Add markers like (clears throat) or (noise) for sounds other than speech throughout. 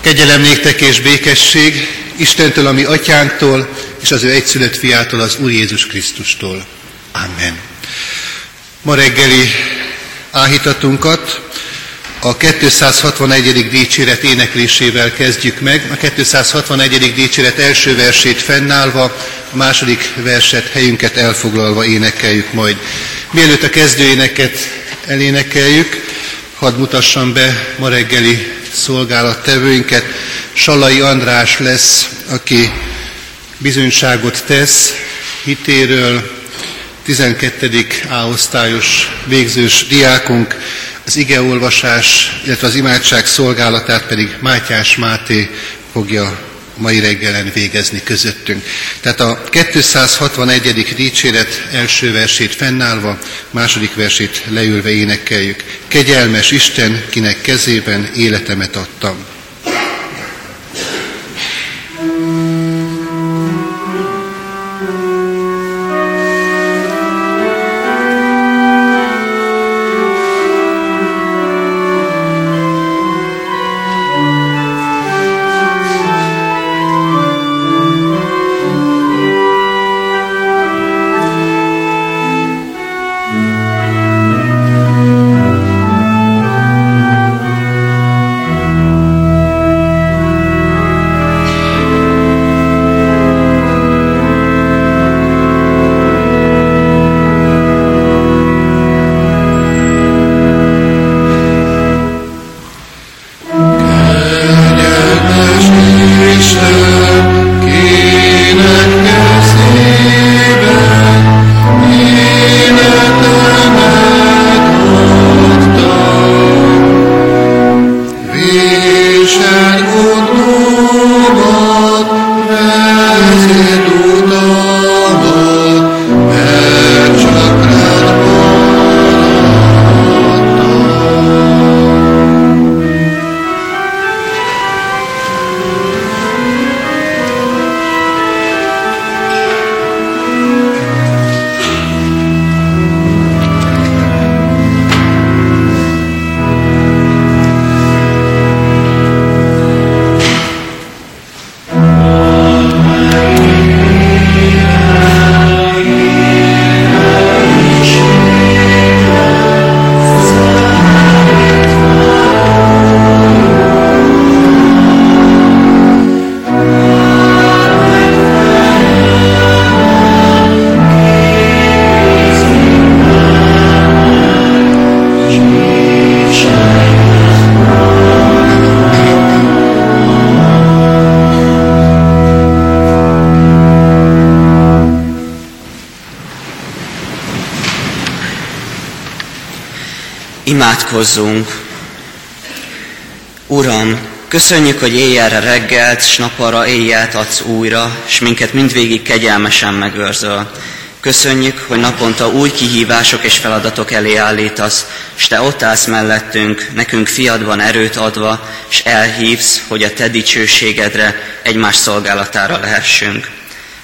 Kegyelem néktek és békesség Istentől, ami atyánktól, és az ő egyszülött fiától, az Úr Jézus Krisztustól. Amen. Ma reggeli áhítatunkat a 261. dicséret éneklésével kezdjük meg. A 261. dicséret első versét fennállva, a második verset helyünket elfoglalva énekeljük majd. Mielőtt a kezdőéneket elénekeljük, hadd mutassam be ma reggeli szolgálattevőinket. Salai András lesz, aki bizonyságot tesz hitéről, 12. A-osztályos végzős diákunk, az igeolvasás, illetve az imádság szolgálatát pedig Mátyás Máté fogja mai reggelen végezni közöttünk. Tehát a 261. dicséret első versét fennállva, második versét leülve énekeljük. Kegyelmes Isten, kinek kezében életemet adtam. Imádkozzunk! Uram, köszönjük, hogy éjjelre reggelt, s nappalra éjjelt adsz újra, s minket mindvégig kegyelmesen megőrzöl. Köszönjük, hogy naponta új kihívások és feladatok elé állítasz, s Te ott állsz mellettünk, nekünk fiadban erőt adva, s elhívsz, hogy a Te dicsőségedre, egymás szolgálatára lehessünk.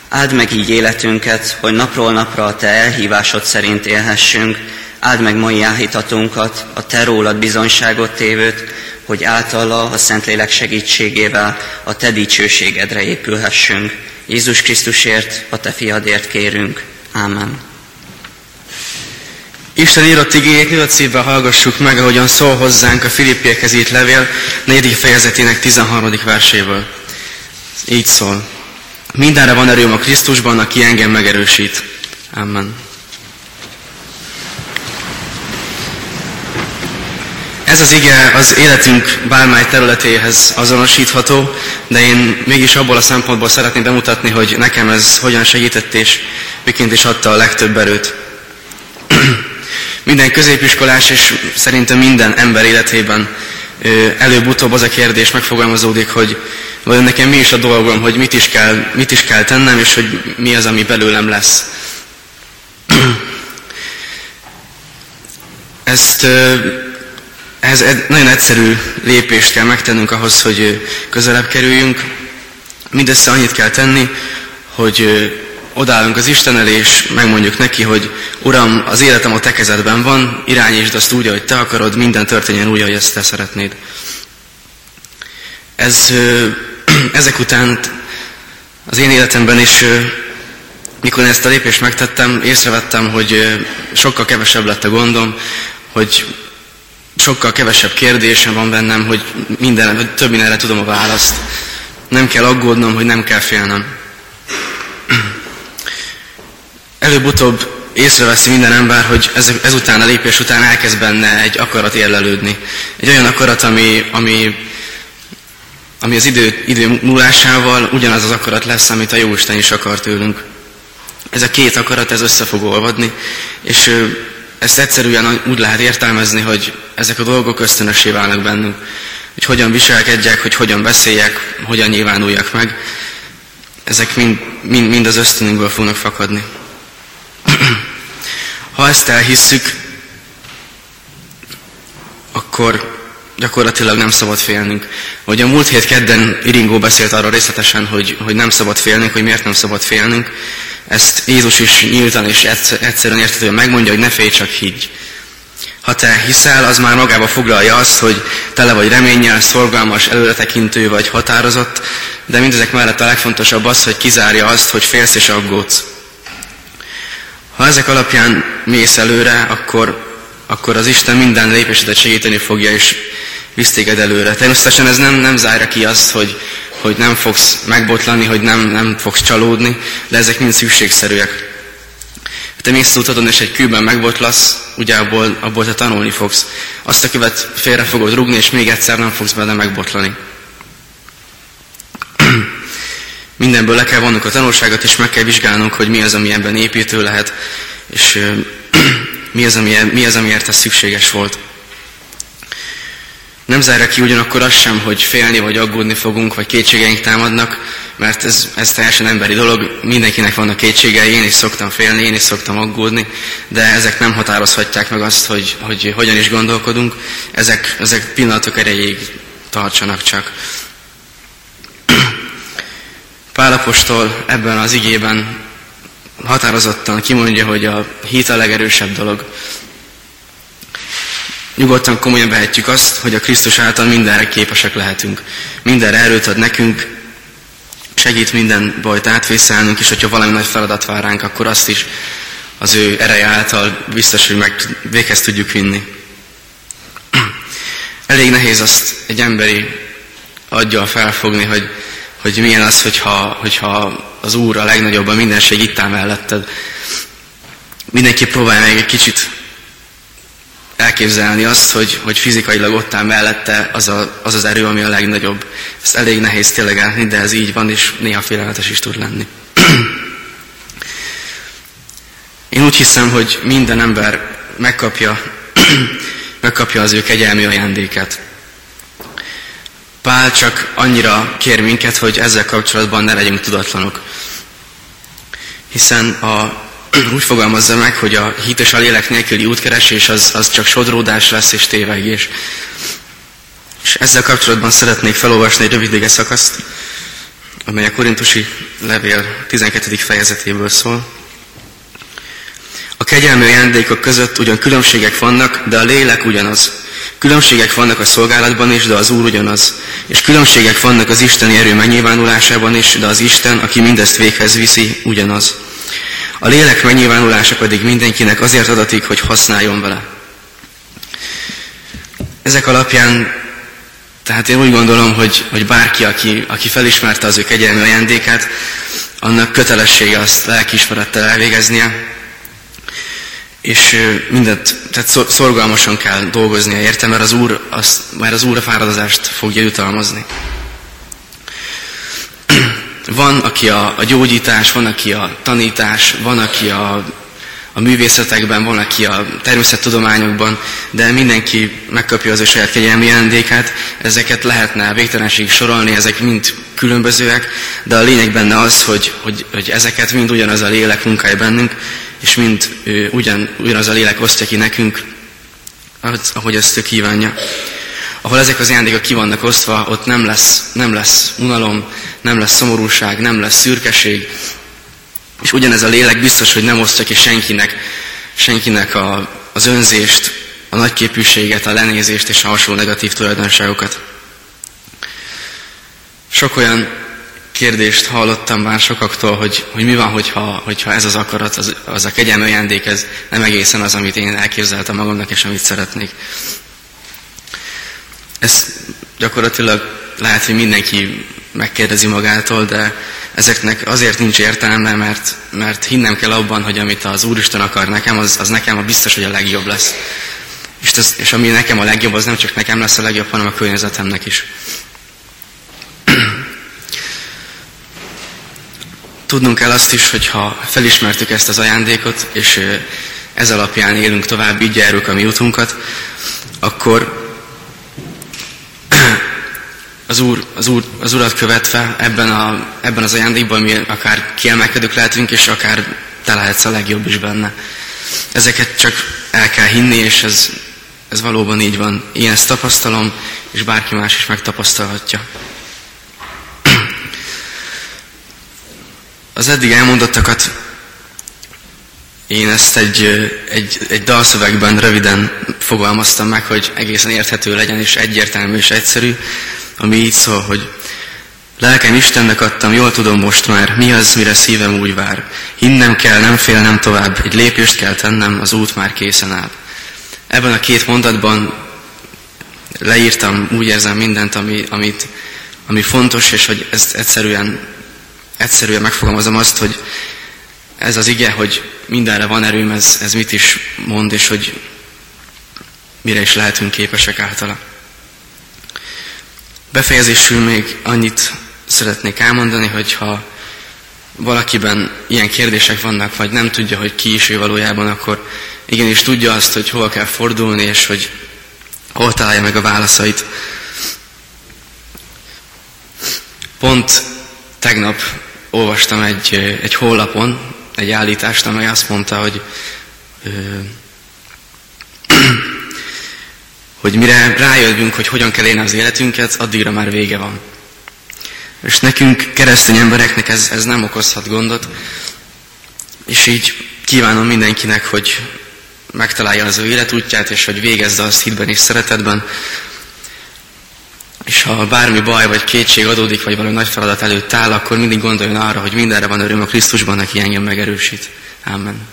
Áld meg így életünket, hogy napról napra a Te elhívásod szerint élhessünk, Áld meg mai áhítatunkat, a Te rólad bizonyságot tévőt, hogy általa a Szentlélek segítségével a Te dicsőségedre épülhessünk. Jézus Krisztusért, a Te fiadért kérünk. Ámen. Isten írott igényét nyitott szívvel hallgassuk meg, ahogyan szól hozzánk a Filippiekhez írt levél 4. fejezetének 13. verséből. Így szól. Mindenre van erőm a Krisztusban, aki engem megerősít. Amen. Ez az ige az életünk bármely területéhez azonosítható, de én mégis abból a szempontból szeretném bemutatni, hogy nekem ez hogyan segített és miként is adta a legtöbb erőt. minden középiskolás és szerintem minden ember életében előbb-utóbb az a kérdés megfogalmazódik, hogy vajon nekem mi is a dolgom, hogy mit is kell, mit is kell tennem, és hogy mi az, ami belőlem lesz. Ezt ez egy nagyon egyszerű lépést kell megtennünk ahhoz, hogy közelebb kerüljünk. Mindössze annyit kell tenni, hogy odállunk az Isten elé, és megmondjuk neki, hogy Uram, az életem a te kezedben van, irányítsd azt úgy, ahogy te akarod, minden történjen úgy, ahogy ezt te szeretnéd. Ez, (clears throat) ezek után az én életemben is, mikor ezt a lépést megtettem, észrevettem, hogy sokkal kevesebb lett a gondom, hogy sokkal kevesebb kérdésem van bennem, hogy minden, hogy több mindenre tudom a választ. Nem kell aggódnom, hogy nem kell félnem. Előbb-utóbb észreveszi minden ember, hogy ez, ezután a lépés után elkezd benne egy akarat érlelődni. Egy olyan akarat, ami, ami, ami az idő, idő múlásával ugyanaz az akarat lesz, amit a Jóisten is akar tőlünk. Ez a két akarat, ez össze fog olvadni, és ezt egyszerűen úgy lehet értelmezni, hogy ezek a dolgok ösztönössé válnak bennünk. Hogy hogyan viselkedjek, hogy hogyan beszéljek, hogyan nyilvánuljak meg. Ezek mind, mind, mind az ösztönünkből fognak fakadni. (clears throat) Ha ezt elhisszük, akkor gyakorlatilag nem szabad félnünk. Hogy a múlt hét kedden Iringó beszélt arra részletesen, hogy, hogy nem szabad félnünk, hogy miért nem szabad félnünk. Ezt Jézus is nyíltan és egyszerűen értetően megmondja, hogy ne félj, csak higgy. Ha te hiszel, az már magába foglalja azt, hogy tele vagy reménnyel, szorgalmas, előretekintő vagy határozott, de mindezek mellett a legfontosabb az, hogy kizárja azt, hogy félsz és aggódsz. Ha ezek alapján mész előre, akkor, akkor az Isten minden lépésedet segíteni fogja, és visz téged előre. Természetesen ez nem, nem zárja ki azt, hogy, hogy nem fogsz megbotlani, hogy nem, nem fogsz csalódni, de ezek mind szükségszerűek. Te mész utadon, és egy kőben megbotlasz, ugye abból, abból te tanulni fogsz. Azt a követ félre fogod rugni, és még egyszer nem fogsz bele megbotlani. (clears throat) Mindenből le kell vonnunk a tanulságot, és meg kell vizsgálnunk, hogy mi az, ami ebben építő lehet, és (clears throat) mi az, ami, mi az, amiért ez szükséges volt. Nem zárja ki ugyanakkor az sem, hogy félni vagy aggódni fogunk, vagy kétségeink támadnak, mert ez, ez teljesen emberi dolog, mindenkinek vannak kétségei, én is szoktam félni, én is szoktam aggódni, de ezek nem határozhatják meg azt, hogy, hogy hogyan is gondolkodunk, ezek, ezek pillanatok erejéig tartsanak csak. Pálapostól ebben az igében határozottan kimondja, hogy a hit a legerősebb dolog. Nyugodtan komolyan vehetjük azt, hogy a Krisztus által mindenre képesek lehetünk. Mindenre erőt ad nekünk, segít minden bajt átvészelnünk, és hogyha valami nagy feladat vár ránk, akkor azt is az ő ereje által biztos, hogy meg véghez tudjuk vinni. (clears throat) Elég nehéz azt egy emberi adja felfogni, hogy hogy milyen az, hogyha, hogyha az Úr a legnagyobb, a mindenség itt áll melletted. Mindenki próbálja meg egy kicsit elképzelni azt, hogy, hogy fizikailag ott áll mellette az, a, az az erő, ami a legnagyobb. Ezt elég nehéz tényleg elni, de ez így van, és néha félelmetes is tud lenni. Én úgy hiszem, hogy minden ember megkapja, (clears throat) megkapja az ő kegyelmi ajándéket. Pál csak annyira kér minket, hogy ezzel kapcsolatban ne legyünk tudatlanok. Hiszen a, úgy fogalmazza meg, hogy a hit és a lélek nélküli útkeresés az, az csak sodródás lesz és tévegés. És ezzel kapcsolatban szeretnék felolvasni egy rövid szakaszt, amely a korintusi levél 12. fejezetéből szól. A kegyelmi ajándékok között ugyan különbségek vannak, de a lélek ugyanaz. Különbségek vannak a szolgálatban is, de az Úr ugyanaz. És különbségek vannak az Isteni erő megnyilvánulásában is, de az Isten, aki mindezt véghez viszi, ugyanaz. A lélek megnyilvánulása pedig mindenkinek azért adatik, hogy használjon vele. Ezek alapján, tehát én úgy gondolom, hogy, hogy bárki, aki, aki felismerte az ő kegyelmi ajándékát, annak kötelessége azt lelkiismerettel elvégeznie, és mindent, tehát szorgalmasan kell dolgoznia érte, mert az Úr, azt, mert az Úr a fáradozást fogja jutalmazni. Van, aki a, a gyógyítás, van, aki a tanítás, van, aki a, a művészetekben, van, aki a természettudományokban, de mindenki megkapja az ő saját kegyelmi jelentéket, ezeket lehetne végtelenség sorolni, ezek mind különbözőek, de a lényeg benne az, hogy, hogy, hogy ezeket mind ugyanaz a lélek munkálja bennünk, és mind ugyan, ugyanaz a lélek osztja ki nekünk, ahogy ezt ő kívánja. Ahol ezek az ajándékok ki vannak osztva, ott nem lesz, nem lesz unalom, nem lesz szomorúság, nem lesz szürkeség, és ugyanez a lélek biztos, hogy nem osztja ki senkinek, senkinek a, az önzést, a nagyképűséget, a lenézést és a hasonló negatív tulajdonságokat. Sok olyan kérdést hallottam már sokaktól, hogy, hogy mi van, hogyha, hogyha ez az akarat, az, az a kegyelmi ajándék, ez nem egészen az, amit én elképzeltem magamnak, és amit szeretnék. Ez gyakorlatilag lehet, hogy mindenki megkérdezi magától, de ezeknek azért nincs értelme, mert, mert hinnem kell abban, hogy amit az Úristen akar nekem, az, az nekem a biztos, hogy a legjobb lesz. És, ez, és ami nekem a legjobb, az nem csak nekem lesz a legjobb, hanem a környezetemnek is. (clears throat) Tudnunk kell azt is, hogy ha felismertük ezt az ajándékot, és ez alapján élünk tovább, így járjuk a mi utunkat, akkor az, úr, az, úr, az Urat követve ebben, a, ebben az ajándékban mi akár kiemelkedők lehetünk, és akár te lehetsz a legjobb is benne. Ezeket csak el kell hinni, és ez, ez valóban így van. Én ezt tapasztalom, és bárki más is megtapasztalhatja. (clears throat) Az eddig elmondottakat én ezt egy, egy, egy dalszövegben röviden fogalmaztam meg, hogy egészen érthető legyen, és egyértelmű és egyszerű, ami így szól, hogy Lelkem Istennek adtam, jól tudom most már, mi az, mire szívem úgy vár. Hinnem kell, nem félnem tovább, egy lépést kell tennem, az út már készen áll. Ebben a két mondatban leírtam, úgy érzem mindent, ami, amit, ami fontos, és hogy ezt egyszerűen, egyszerűen megfogalmazom azt, hogy ez az ige, hogy mindenre van erőm, ez, ez mit is mond, és hogy mire is lehetünk képesek általa. Befejezésül még annyit szeretnék elmondani, hogy ha valakiben ilyen kérdések vannak, vagy nem tudja, hogy ki is ő valójában, akkor igenis tudja azt, hogy hova kell fordulni, és hogy hol találja meg a válaszait. Pont tegnap olvastam egy, egy hollapon egy állítást, amely azt mondta, hogy ö, hogy mire rájövünk, hogy hogyan kell élni az életünket, addigra már vége van. És nekünk, keresztény embereknek ez, ez nem okozhat gondot, és így kívánom mindenkinek, hogy megtalálja az ő életútját, és hogy végezze azt hitben és szeretetben. És ha bármi baj vagy kétség adódik, vagy valami nagy feladat előtt áll, akkor mindig gondoljon arra, hogy mindenre van öröm a Krisztusban, aki engem megerősít. Amen.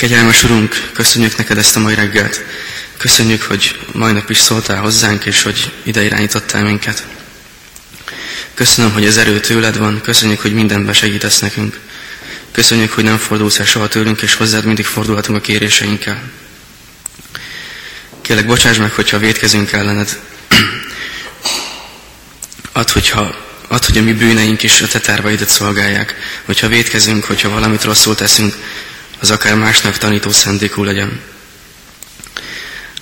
Kegyelmes Urunk, köszönjük neked ezt a mai reggelt. Köszönjük, hogy mai nap is szóltál hozzánk, és hogy ide irányítottál minket. Köszönöm, hogy az erő tőled van, köszönjük, hogy mindenben segítesz nekünk. Köszönjük, hogy nem fordulsz el soha tőlünk, és hozzád mindig fordulhatunk a kéréseinkkel. Kérlek, bocsáss meg, hogyha védkezünk ellened. Add, hogyha, add, hogy a mi bűneink is a te tárvaidat szolgálják. Hogyha védkezünk, hogyha valamit rosszul teszünk, az akár másnak tanító szendékú legyen.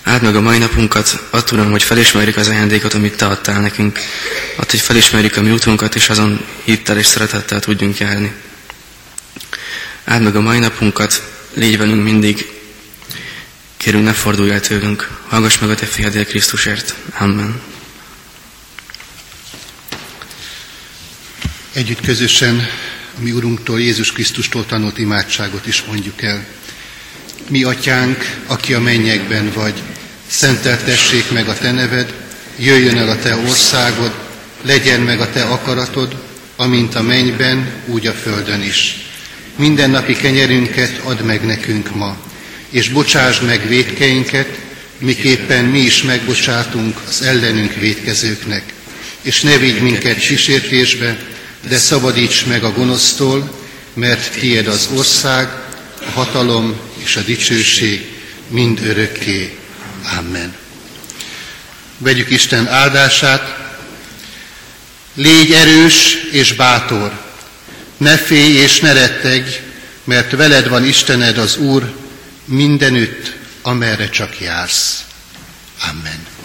Áld meg a mai napunkat, tudom, hogy felismerjük az ajándékot, amit Te adtál nekünk. Add, hogy felismerjük a mi útunkat, és azon hittel és szeretettel tudjunk járni. Áld meg a mai napunkat, légy velünk mindig. Kérünk, ne fordulj el tőlünk. Hallgass meg a Te fiadél Krisztusért. Amen. Együtt közösen a mi Urunktól, Jézus Krisztustól tanult imádságot is mondjuk el. Mi atyánk, aki a mennyekben vagy, szenteltessék meg a te neved, jöjjön el a te országod, legyen meg a te akaratod, amint a mennyben, úgy a földön is. Minden napi kenyerünket add meg nekünk ma, és bocsásd meg védkeinket, miképpen mi is megbocsátunk az ellenünk védkezőknek. És ne vigy minket kísértésbe, de szabadíts meg a gonosztól, mert tiéd az ország, a hatalom és a dicsőség mind örökké. Amen. Vegyük Isten áldását. Légy erős és bátor, ne félj és ne rettegj, mert veled van Istened az Úr mindenütt, amerre csak jársz. Amen.